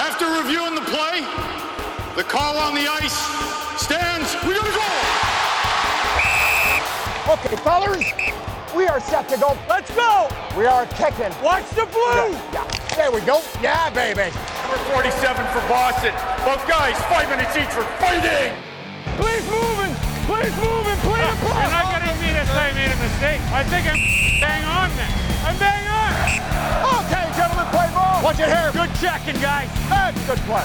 After reviewing the play, the call on the ice stands. We gotta go! Okay, fellas, we are set to go. Let's go! We are kicking. Watch the blue! Yeah, there we go. Yeah, baby. Number 47 for Boston. Both guys, five minutes each for fighting! Please moving! Please moving! Please ah, play! You're not going to mean to say I made a mistake. I think I'm bang on then. I'm bang on. Okay, gentlemen, play ball. Watch it here. Good checking, guys. And good play.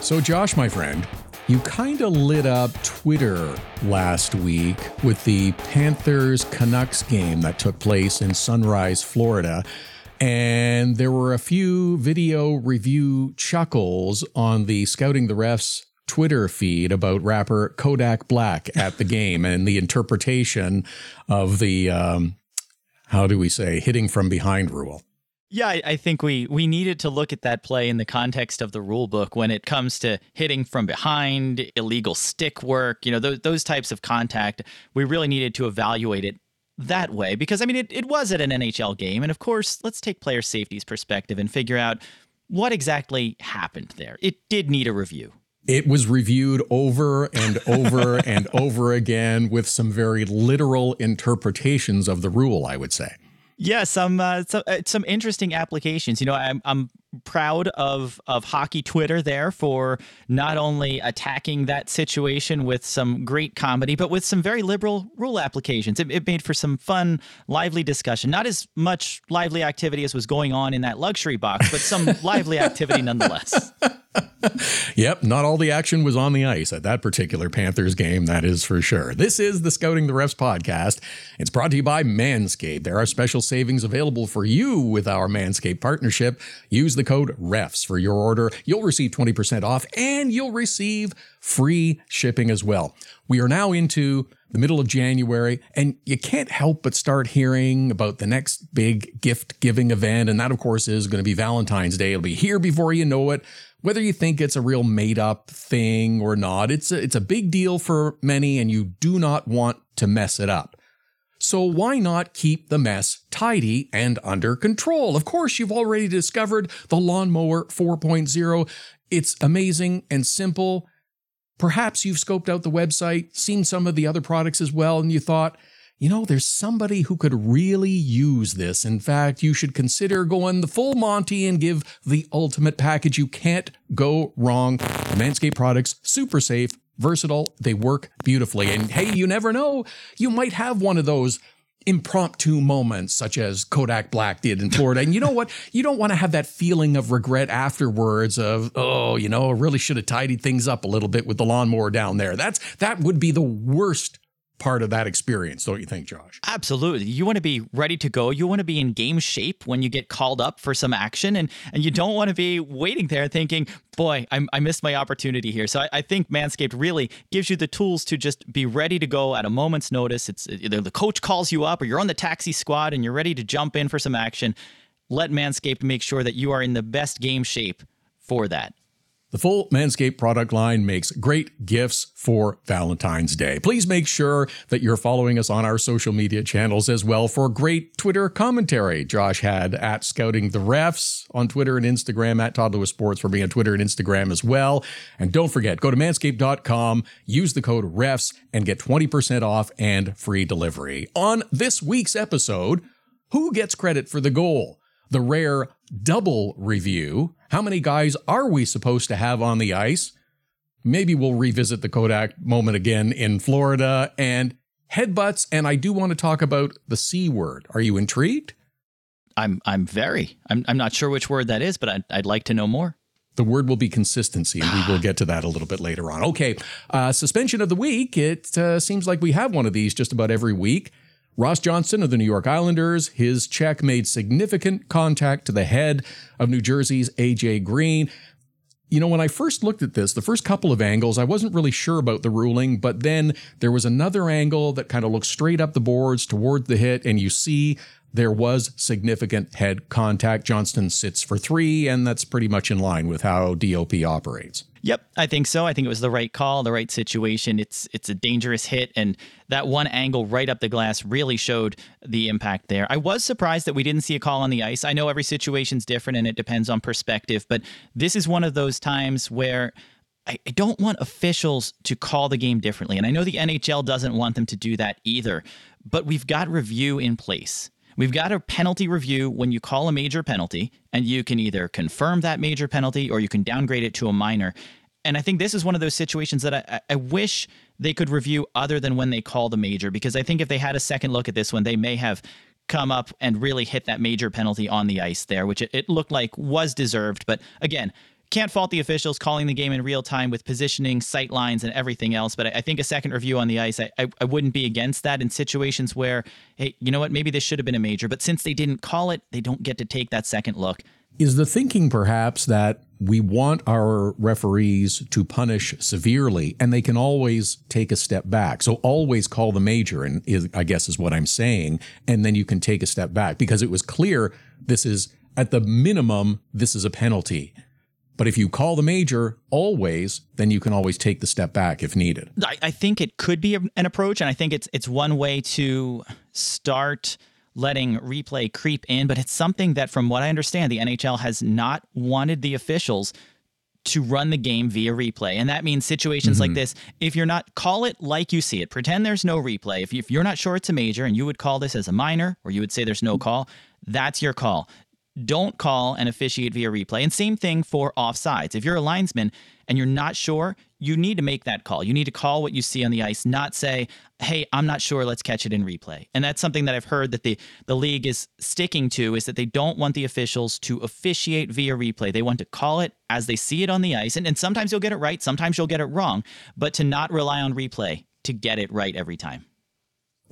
So, Josh, my friend, you kind of lit up Twitter last week with the Panthers Canucks game that took place in Sunrise, Florida. And there were a few video review chuckles on the Scouting the Refs Twitter feed about rapper Kodak Black at the game and the interpretation of the, um, how do we say, hitting from behind rule. Yeah, I, I think we we needed to look at that play in the context of the rule book when it comes to hitting from behind, illegal stick work, you know, those those types of contact. We really needed to evaluate it that way because I mean it, it was at an NHL game. And of course, let's take player safety's perspective and figure out what exactly happened there. It did need a review. It was reviewed over and over and over again with some very literal interpretations of the rule, I would say. Yeah, some uh, some, uh, some interesting applications. You know, I'm I'm proud of of hockey Twitter there for not only attacking that situation with some great comedy, but with some very liberal rule applications. It, it made for some fun, lively discussion. Not as much lively activity as was going on in that luxury box, but some lively activity nonetheless. Yep, not all the action was on the ice at that particular Panthers game, that is for sure. This is the Scouting the Refs podcast. It's brought to you by Manscaped. There are special savings available for you with our Manscaped partnership. Use the code REFS for your order. You'll receive 20% off and you'll receive free shipping as well. We are now into the middle of January, and you can't help but start hearing about the next big gift giving event. And that, of course, is going to be Valentine's Day. It'll be here before you know it. Whether you think it's a real made up thing or not, it's a, it's a big deal for many, and you do not want to mess it up. So why not keep the mess tidy and under control? Of course, you've already discovered the Lawnmower 4.0. It's amazing and simple. Perhaps you've scoped out the website, seen some of the other products as well, and you thought, you know, there's somebody who could really use this. In fact, you should consider going the full Monty and give the ultimate package. You can't go wrong. Manscaped products, super safe, versatile, they work beautifully. And hey, you never know, you might have one of those impromptu moments such as Kodak Black did in Florida. And you know what? You don't want to have that feeling of regret afterwards of, oh, you know, I really should have tidied things up a little bit with the lawnmower down there. That's that would be the worst part of that experience, don't you think, Josh? Absolutely. You want to be ready to go. You want to be in game shape when you get called up for some action, and and you don't want to be waiting there thinking, "Boy, I, I missed my opportunity here." So I, I, think Manscaped really gives you the tools to just be ready to go at a moment's notice. It's either the coach calls you up, or you're on the taxi squad and you're ready to jump in for some action. Let Manscaped make sure that you are in the best game shape for that. The full Manscaped product line makes great gifts for Valentine's Day. Please make sure that you're following us on our social media channels as well for great Twitter commentary. Josh had at Scouting the Refs on Twitter and Instagram, at Todd Lewis Sports for being on Twitter and Instagram as well. And don't forget, go to manscaped.com, use the code REFS, and get 20% off and free delivery. On this week's episode, who gets credit for the goal? The rare double review how many guys are we supposed to have on the ice? Maybe we'll revisit the Kodak moment again in Florida and headbutts. And I do want to talk about the C word. Are you intrigued? I'm I'm very. I'm I'm not sure which word that is, but I'd, I'd like to know more. The word will be consistency, and we will get to that a little bit later on. Okay, uh, suspension of the week. It uh, seems like we have one of these just about every week. Ross Johnston of the New York Islanders, his check made significant contact to the head of New Jersey's AJ Greer. You know, when I first looked at this, the first couple of angles, I wasn't really sure about the ruling, but then there was another angle that kind of looks straight up the boards toward the hit, and you see there was significant head contact. Johnston sits for three, and that's pretty much in line with how DOP operates. Yep, I think so. I think it was the right call, the right situation. It's it's a dangerous hit, and that one angle right up the glass really showed the impact there. I was surprised that we didn't see a call on the ice. I know every situation's different and it depends on perspective, but this is one of those times where I, I don't want officials to call the game differently. And I know the NHL doesn't want them to do that either, but we've got review in place. We've got a penalty review when you call a major penalty, and you can either confirm that major penalty or you can downgrade it to a minor. And I think this is one of those situations that I, I wish they could review other than when they call the major, because I think if they had a second look at this one, they may have come up and really hit that major penalty on the ice there, which it, it looked like was deserved. But again, can't fault the officials calling the game in real time with positioning, sight lines, and everything else. But I, I think a second review on the ice, I, I, I, wouldn't be against that in situations where, hey, you know what, maybe this should have been a major. But since they didn't call it, they don't get to take that second look. Is the thinking perhaps that we want our referees to punish severely and they can always take a step back? So always call the major, and is, I guess is what I'm saying. And then you can take a step back because it was clear this is at the minimum, this is a penalty. But if you call the major always, then you can always take the step back if needed. I, I think it could be an approach, and I think it's it's one way to start letting replay creep in. But it's something that, from what I understand, the NHL has not wanted the officials to run the game via replay. And that means situations mm-hmm. like this, if you're not, call it like you see it. Pretend there's no replay. If, you, if you're not sure it's a major and you would call this as a minor or you would say there's no call, that's your call don't call and officiate via replay. And same thing for offsides. If you're a linesman and you're not sure, you need to make that call. You need to call what you see on the ice, not say, "Hey, I'm not sure, let's catch it in replay." And that's something that I've heard that the the league is sticking to is that they don't want the officials to officiate via replay. They want to call it as they see it on the ice. And, and sometimes you'll get it right, sometimes you'll get it wrong, but to not rely on replay to get it right every time.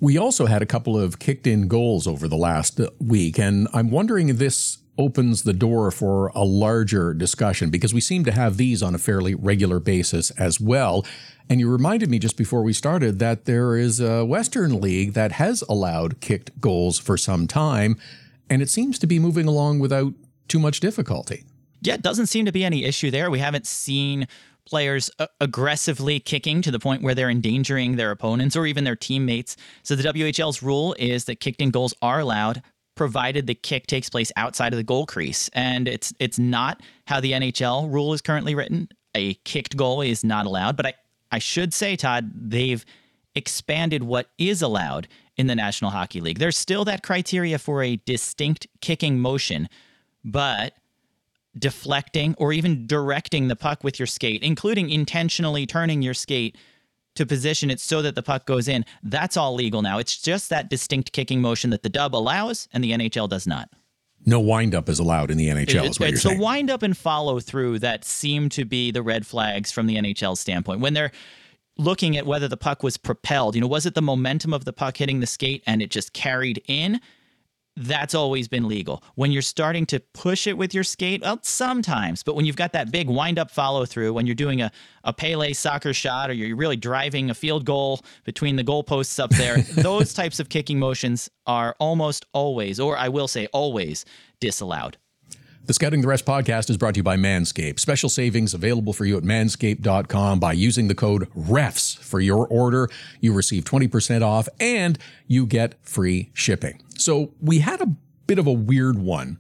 We also had a couple of kicked in goals over the last week, and I'm wondering if this opens the door for a larger discussion because we seem to have these on a fairly regular basis as well. And you reminded me just before we started that there is a Western League that has allowed kicked goals for some time, and it seems to be moving along without too much difficulty. Yeah, it doesn't seem to be any issue there. We haven't seen players uh, aggressively kicking to the point where they're endangering their opponents or even their teammates. So the WHL's rule is that kicked in goals are allowed provided the kick takes place outside of the goal crease. And it's it's not how the NHL rule is currently written. A kicked goal is not allowed, but I I should say Todd, they've expanded what is allowed in the National Hockey League. There's still that criteria for a distinct kicking motion, but deflecting or even directing the puck with your skate, including intentionally turning your skate to position it so that the puck goes in, that's all legal now. It's just that distinct kicking motion that the dub allows and the NHL does not. No windup is allowed in the NHL. It, it's the windup and follow through that seem to be the red flags from the NHL standpoint. When they're looking at whether the puck was propelled, you know, was it the momentum of the puck hitting the skate and it just carried in? That's always been legal. When you're starting to push it with your skate, well, sometimes, but when you've got that big wind up follow through, when you're doing a, a Pele soccer shot or you're really driving a field goal between the goalposts up there, those types of kicking motions are almost always, or I will say always, disallowed. The Scouting the Refs podcast is brought to you by Manscaped. Special savings available for you at manscaped.com by using the code REFS for your order. You receive 20% off and you get free shipping. So we had a bit of a weird one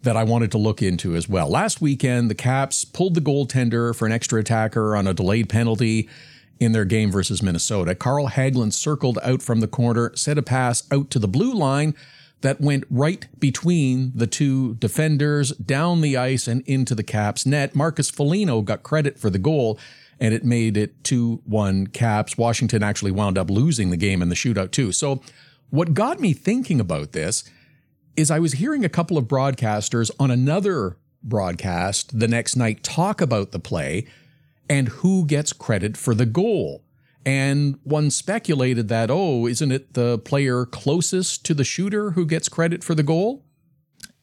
that I wanted to look into as well. Last weekend, the Caps pulled the goaltender for an extra attacker on a delayed penalty in their game versus Minnesota. Carl Hagelin circled out from the corner, set a pass out to the blue line that went right between the two defenders, down the ice and into the Caps net. Marcus Foligno got credit for the goal and it made it 2-1 Caps. Washington actually wound up losing the game in the shootout too. So what got me thinking about this is I was hearing a couple of broadcasters on another broadcast the next night talk about the play and who gets credit for the goal. And one speculated that, oh, isn't it the player closest to the shooter who gets credit for the goal?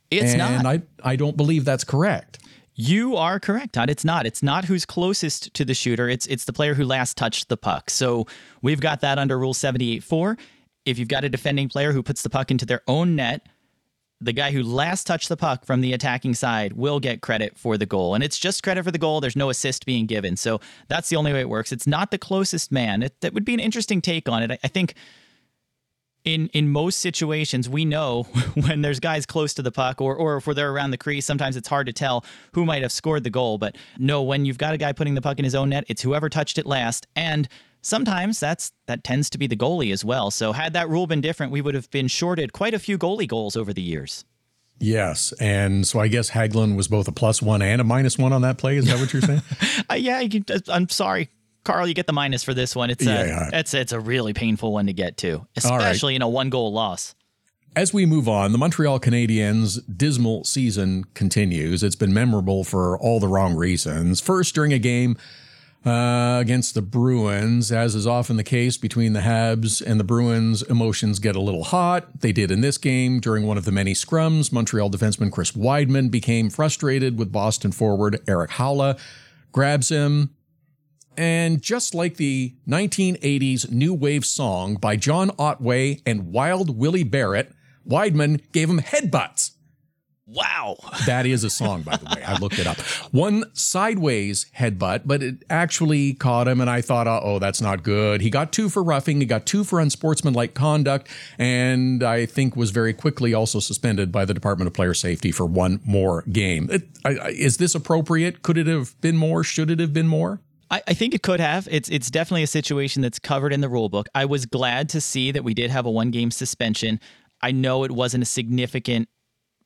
It's and not. And I, I don't believe that's correct. You are correct, Todd. It's not. It's not who's closest to the shooter. It's it's the player who last touched the puck. So we've got that under Rule 78.4. If you've got a defending player who puts the puck into their own net, the guy who last touched the puck from the attacking side will get credit for the goal. And it's just credit for the goal. There's no assist being given. So that's the only way it works. It's not the closest man. It, that would be an interesting take on it. I, think in in most situations, we know when there's guys close to the puck or or if they're around the crease, sometimes it's hard to tell who might have scored the goal. But no, when you've got a guy putting the puck in his own net, it's whoever touched it last. And sometimes that's that tends to be the goalie as well. So had that rule been different, we would have been shorted quite a few goalie goals over the years. Yes, and so I guess Hagelin was both a plus one and a minus one on that play. Is that what you're saying? uh, yeah, you, I'm sorry, Carl. You get the minus for this one. It's a, yeah. it's it's a really painful one to get to, especially right. in a one goal loss. As we move on, the Montreal Canadiens' dismal season continues. It's been memorable for all the wrong reasons. First, during a game uh, against the Bruins. As is often the case between the Habs and the Bruins, emotions get a little hot. They did in this game during one of the many scrums. Montreal defenseman Chris Wideman became frustrated with Boston forward Erik Haula, grabs him, and just like the 1980s new wave song by John Otway and Wild Willie Barrett, Wideman gave him headbutts. Wow. that is a song, by the way. I looked it up. One sideways headbutt, but it actually caught him, and I thought, oh, that's not good. He got two for roughing, he got two for unsportsmanlike conduct, and I think was very quickly also suspended by the Department of Player Safety for one more game. It, I, is this appropriate? Could it have been more? Should it have been more? I, I think it could have. It's it's definitely a situation that's covered in the rule book. I was glad to see that we did have a one game suspension. I know it wasn't a significant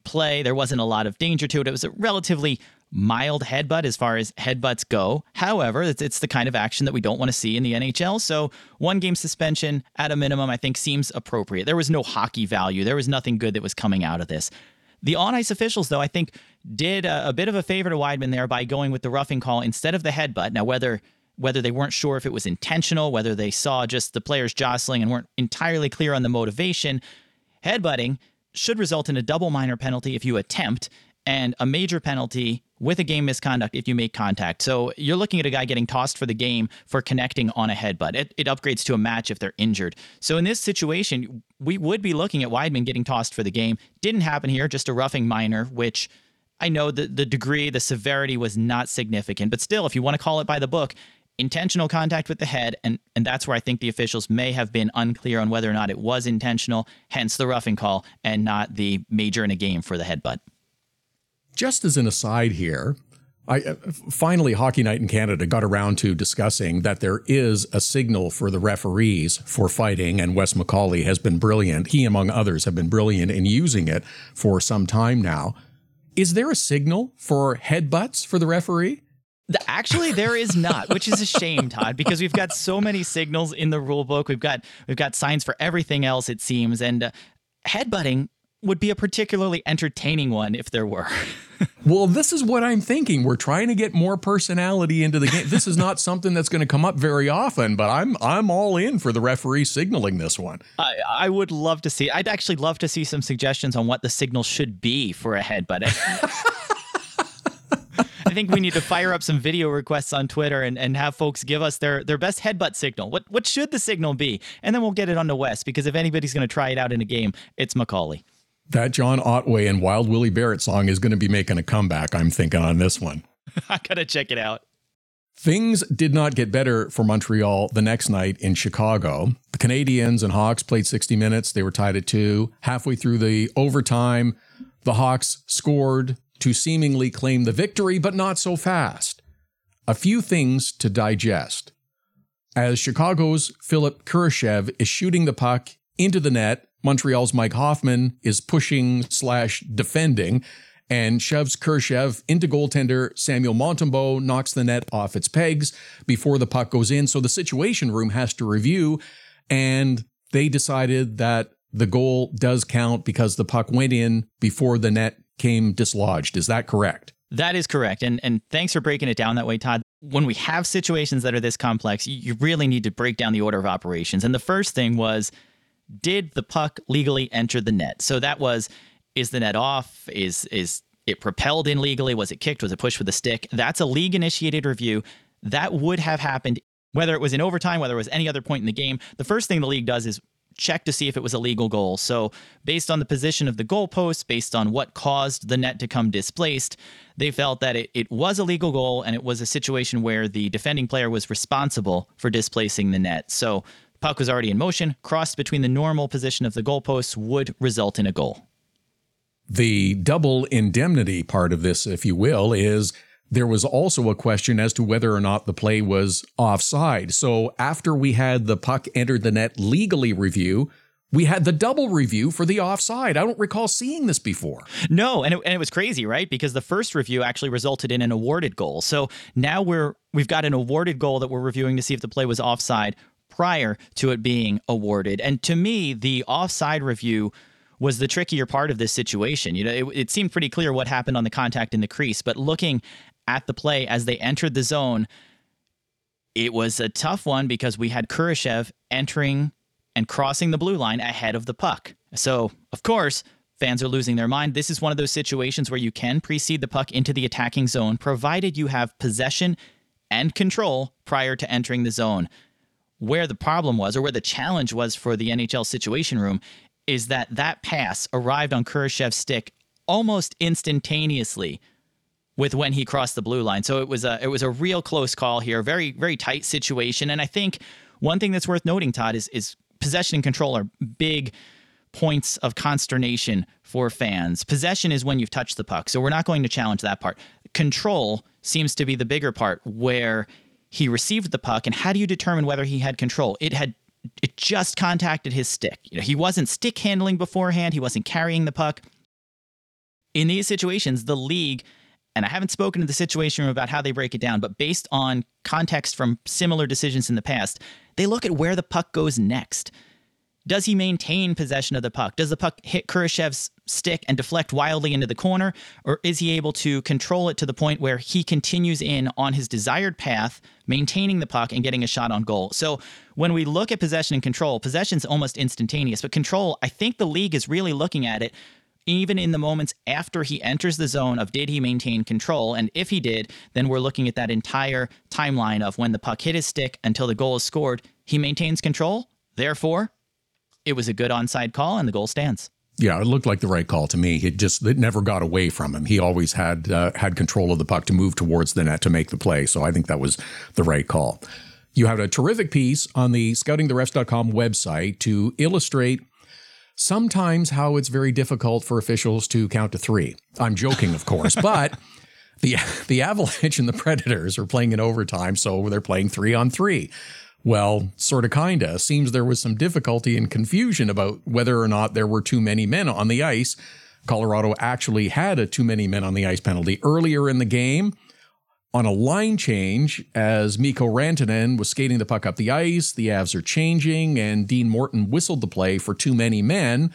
play. There wasn't a lot of danger to it. It was a relatively mild headbutt as far as headbutts go. However, it's, it's the kind of action that we don't want to see in the NHL. So, one game suspension at a minimum, I think, seems appropriate. There was no hockey value, there was nothing good that was coming out of this. The on ice officials, though, I think did a, a, bit of a favor to Wideman there by going with the roughing call instead of the headbutt. Now, whether whether they weren't sure if it was intentional, whether they saw just the players jostling and weren't entirely clear on the motivation, headbutting should result in a double minor penalty if you attempt and a major penalty with a game misconduct if you make contact. So you're looking at a guy getting tossed for the game for connecting on a headbutt. It, it upgrades to a match if they're injured. So in this situation, we would be looking at Wideman getting tossed for the game. Didn't happen here, just a roughing minor, which I know the, the degree, the severity was not significant. But still, if you want to call it by the book, intentional contact with the head, and, and that's where I think the officials may have been unclear on whether or not it was intentional, hence the roughing call, and not the major in a game for the headbutt. Just as an aside here, I uh, finally Hockey Night in Canada got around to discussing that there is a signal for the referees for fighting, and Wes McCauley has been brilliant. He, among others, have been brilliant in using it for some time now. Is there a signal for headbutts for the referee? Actually, there is not, which is a shame, Todd, because we've got so many signals in the rule book. We've got we've got signs for everything else, it seems, and uh, headbutting would be a particularly entertaining one if there were. well, this is what I'm thinking. We're trying to get more personality into the game. This is not something that's going to come up very often, but I'm I'm all in for the referee signaling this one. I, I would love to see. I'd actually love to see some suggestions on what the signal should be for a headbutt. I think we need to fire up some video requests on Twitter and, and have folks give us their, their best headbutt signal. What what should the signal be? And then we'll get it on to Wes because if anybody's going to try it out in a game, it's McCauley. That John Otway and Wild Willie Barrett song is going to be making a comeback, I'm thinking, on this one. I got to check it out. Things did not get better for Montreal the next night in Chicago. The Canadiens and Hawks played 60 minutes. They were tied at two. Halfway through the overtime, the Hawks scored to seemingly claim the victory, but not so fast. A few things to digest. As Chicago's Philipp Kurashev is shooting the puck into the net, Montreal's Mike Hoffman is pushing slash defending and shoves Kurashev into goaltender Samuel Montembeault, knocks the net off its pegs before the puck goes in. So the Situation Room has to review, and they decided that the goal does count because the puck went in before the net came dislodged. Is that correct? That is correct. And and thanks for breaking it down that way, Todd. When we have situations that are this complex, you really need to break down the order of operations. And the first thing was did the puck legally enter the net? So that was is the net off? Is is it propelled in legally? Was it kicked? Was it pushed with a stick? That's a league initiated review. That would have happened whether it was in overtime, whether it was any other point in the game. The first thing the league does is check to see if it was a legal goal. So, based on the position of the goalpost, based on what caused the net to come displaced, they felt that it, it was a legal goal and it was a situation where the defending player was responsible for displacing the net. So, puck was already in motion, crossed between the normal position of the goalposts would result in a goal. The double indemnity part of this, if you will, is there was also a question as to whether or not the play was offside. So after we had the puck entered the net legally review, we had the double review for the offside. I don't recall seeing this before. No, and it, and it was crazy, right? Because the first review actually resulted in an awarded goal. So now we're we've got an awarded goal that we're reviewing to see if the play was offside prior to it being awarded. And to me, the offside review was the trickier part of this situation. You know, it, it seemed pretty clear what happened on the contact in the crease, but looking at the play as they entered the zone, it was a tough one because we had Kurashev entering and crossing the blue line ahead of the puck. So, of course, fans are losing their mind. This is one of those situations where you can precede the puck into the attacking zone, provided you have possession and control prior to entering the zone. Where the problem was, or where the challenge was for the NHL Situation Room, is that that pass arrived on Kurashev's stick almost instantaneously with when he crossed the blue line. So it was a it was a real close call here, very very tight situation. And I think one thing that's worth noting, Todd, is is possession and control are big points of consternation for fans. Possession is when you've touched the puck, so we're not going to challenge that part. Control seems to be the bigger part where he received the puck and how do you determine whether he had control? It had it just contacted his stick. You know, he wasn't stick handling beforehand, he wasn't carrying the puck. In these situations, the league and I haven't spoken to the situation room about how they break it down, but based on context from similar decisions in the past, they look at where the puck goes next. Does he maintain possession of the puck? Does the puck hit Kurashev's stick and deflect wildly into the corner? Or is he able to control it to the point where he continues in on his desired path, maintaining the puck and getting a shot on goal? So when we look at possession and control, possession's almost instantaneous, but control, I think the league is really looking at it even in the moments after he enters the zone of did he maintain control and if he did then we're looking at that entire timeline of when the puck hit his stick until the goal is scored he maintains control therefore it was a good onside call and the goal stands yeah, it looked like the right call to me. It just it never got away from him. He always had uh, had control of the puck to move towards the net to make the play. So I think that was the right call. You have a terrific piece on the scoutingtherefs.com website to illustrate sometimes how it's very difficult for officials to count to three. I'm joking, of course, but the the Avalanche and the Predators are playing in overtime, so they're playing three on three. Well, sort of, kinda. Seems there was some difficulty and confusion about whether or not there were too many men on the ice. Colorado actually had a too many men on the ice penalty earlier in the game on a line change as Mikko Rantanen was skating the puck up the ice. The Avs are changing, and Dean Morton whistled the play for too many men.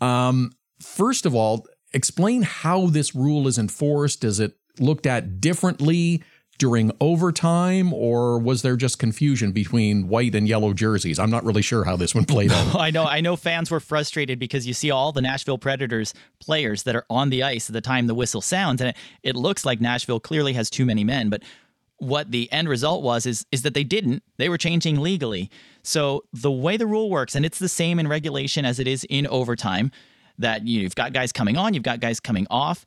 Um, first of all, explain how this rule is enforced. Is it looked at differently during overtime, or was there just confusion between white and yellow jerseys? I'm not really sure how this one played out. I know, I know fans were frustrated because you see all the Nashville Predators players that are on the ice at the time the whistle sounds, and it, it looks like Nashville clearly has too many men, but what the end result was is is that they didn't. They were changing legally. So the way the rule works, and it's the same in regulation as it is in overtime, that you've got guys coming on, you've got guys coming off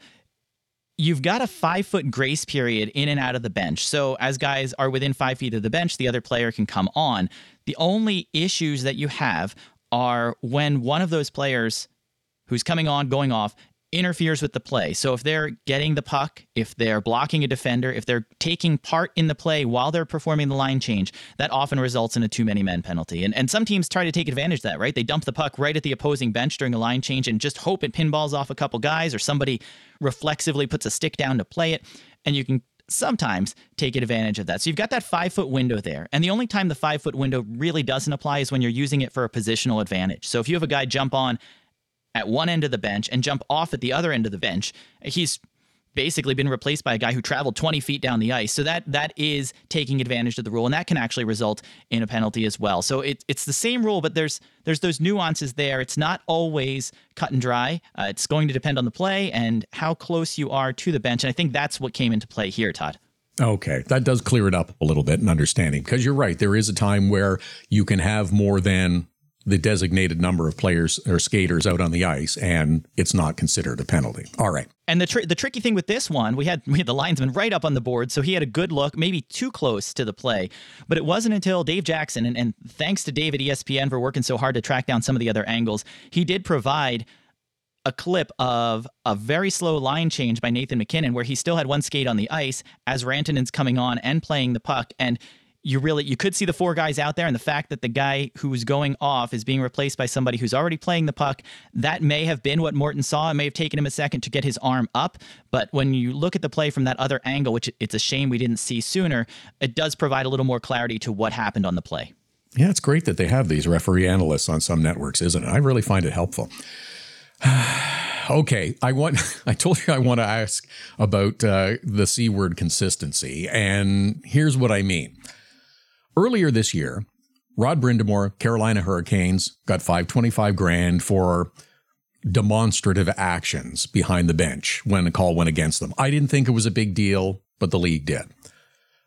you've got a five foot grace period in and out of the bench. So as guys are within five feet of the bench, the other player can come on. The only issues that you have are when one of those players who's coming on, going off, interferes with the play. So if they're getting the puck, if they're blocking a defender, if they're taking part in the play while they're performing the line change, that often results in a too many men penalty. And and some teams try to take advantage of that, right? They dump the puck right at the opposing bench during a line change and just hope it pinballs off a couple guys or somebody reflexively puts a stick down to play it and you can sometimes take advantage of that. So you've got that five foot window there. And the only time the five foot window really doesn't apply is when you're using it for a positional advantage. So if you have a guy jump on at one end of the bench and jump off at the other end of the bench. He's basically been replaced by a guy who traveled 20 feet down the ice. So that that is taking advantage of the rule, and that can actually result in a penalty as well. So it, it's the same rule, but there's there's those nuances there. It's not always cut and dry. Uh, it's going to depend on the play and how close you are to the bench, and I think that's what came into play here, Todd. Okay, that does clear it up a little bit in understanding because you're right. There is a time where you can have more than the designated number of players or skaters out on the ice, and it's not considered a penalty. All right. And the tr- the tricky thing with this one, we had we had the linesman right up on the board, so he had a good look, maybe too close to the play. But it wasn't until Dave Jackson, and, and thanks to Dave at ESPN for working so hard to track down some of the other angles, he did provide a clip of a very slow line change by Nathan MacKinnon, where he still had one skate on the ice as Rantanen's coming on and playing the puck, and you really you could see the four guys out there and the fact that the guy who's going off is being replaced by somebody who's already playing the puck that may have been what Morton saw it may have taken him a second to get his arm up but when you look at the play from that other angle which it's a shame we didn't see sooner it does provide a little more clarity to what happened on the play Yeah, it's great that they have these referee analysts on some networks, isn't it? I really find it helpful. okay, I want. I told you I want to ask about uh, the c word consistency, and here's what I mean. Earlier this year, Rod Brind'Amour, Carolina Hurricanes, got 525 grand for demonstrative actions behind the bench when a call went against them. I didn't think it was a big deal, but the league did.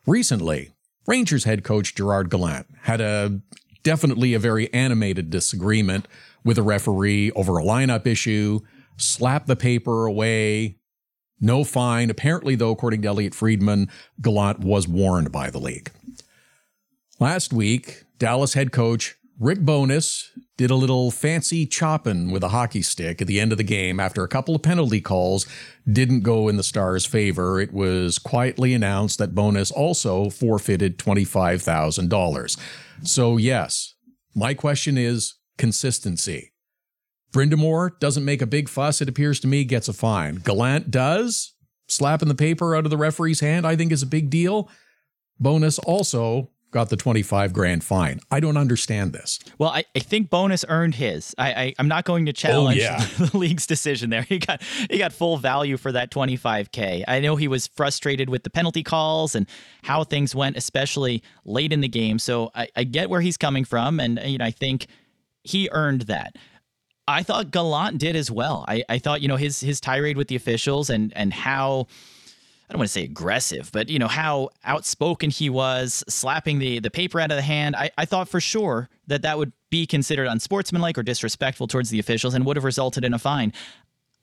Recently, Rangers head coach Gerard Gallant had a definitely a very animated disagreement with a referee over a lineup issue, slapped the paper away, no fine. Apparently, though, according to Elliotte Friedman, Gallant was warned by the league. Last week, Dallas head coach Rick Bowness did a little fancy chopping with a hockey stick at the end of the game after a couple of penalty calls didn't go in the Stars' favor. It was quietly announced that Bowness also forfeited $25,000. So, yes, my question is consistency. Brind'Amour doesn't make a big fuss, it appears to me, gets a fine. Gallant does. Slapping the paper out of the referee's hand, I think, is a big deal. Bowness also got the 25 grand fine. I don't understand this. Well, I, I think Bowness earned his. I, I I'm not going to challenge oh, yeah. the league's decision there. He got he got full value for that 25k. I know he was frustrated with the penalty calls and how things went, especially late in the game. So I, I get where he's coming from, and you know I think he earned that. I thought Gallant did as well. I, I thought you know his his tirade with the officials and and how I don't want to say aggressive, but you know how outspoken he was, slapping the the paper out of the hand. I, I thought for sure that that would be considered unsportsmanlike or disrespectful towards the officials and would have resulted in a fine.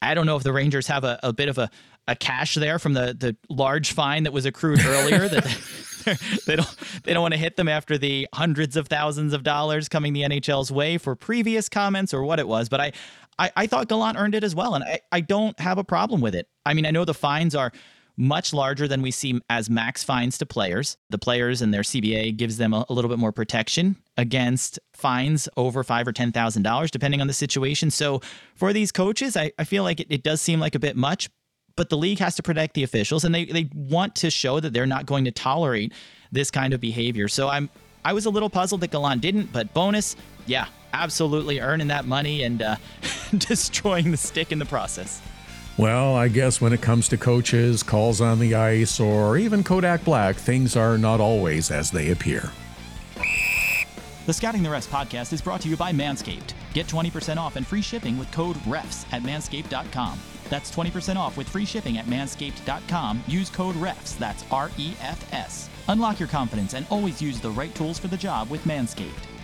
I don't know if the Rangers have a, a bit of a, a cash there from the, the large fine that was accrued earlier that they don't they don't want to hit them after the hundreds of thousands of dollars coming the NHL's way for previous comments or what it was. But I I, I thought Gallant earned it as well, and I, I don't have a problem with it. I mean, I know the fines are much larger than we see as max fines to players. The players and their CBA gives them a, a little bit more protection against fines over five or ten thousand dollars, depending on the situation. So for these coaches, I, I feel like it, it does seem like a bit much, but the league has to protect the officials and they, they want to show that they're not going to tolerate this kind of behavior. So I'm I was a little puzzled that Gallant didn't, but Bowness, yeah, absolutely earning that money and uh, destroying the stick in the process. Well, I guess when it comes to coaches, calls on the ice, or even Kodak Black, things are not always as they appear. The Scouting the Refs podcast is brought to you by Manscaped. Get 20% off and free shipping with code REFS at manscaped.com. That's 20% off with free shipping at manscaped.com. Use code REFS, that's R E F S. Unlock your confidence and always use the right tools for the job with Manscaped.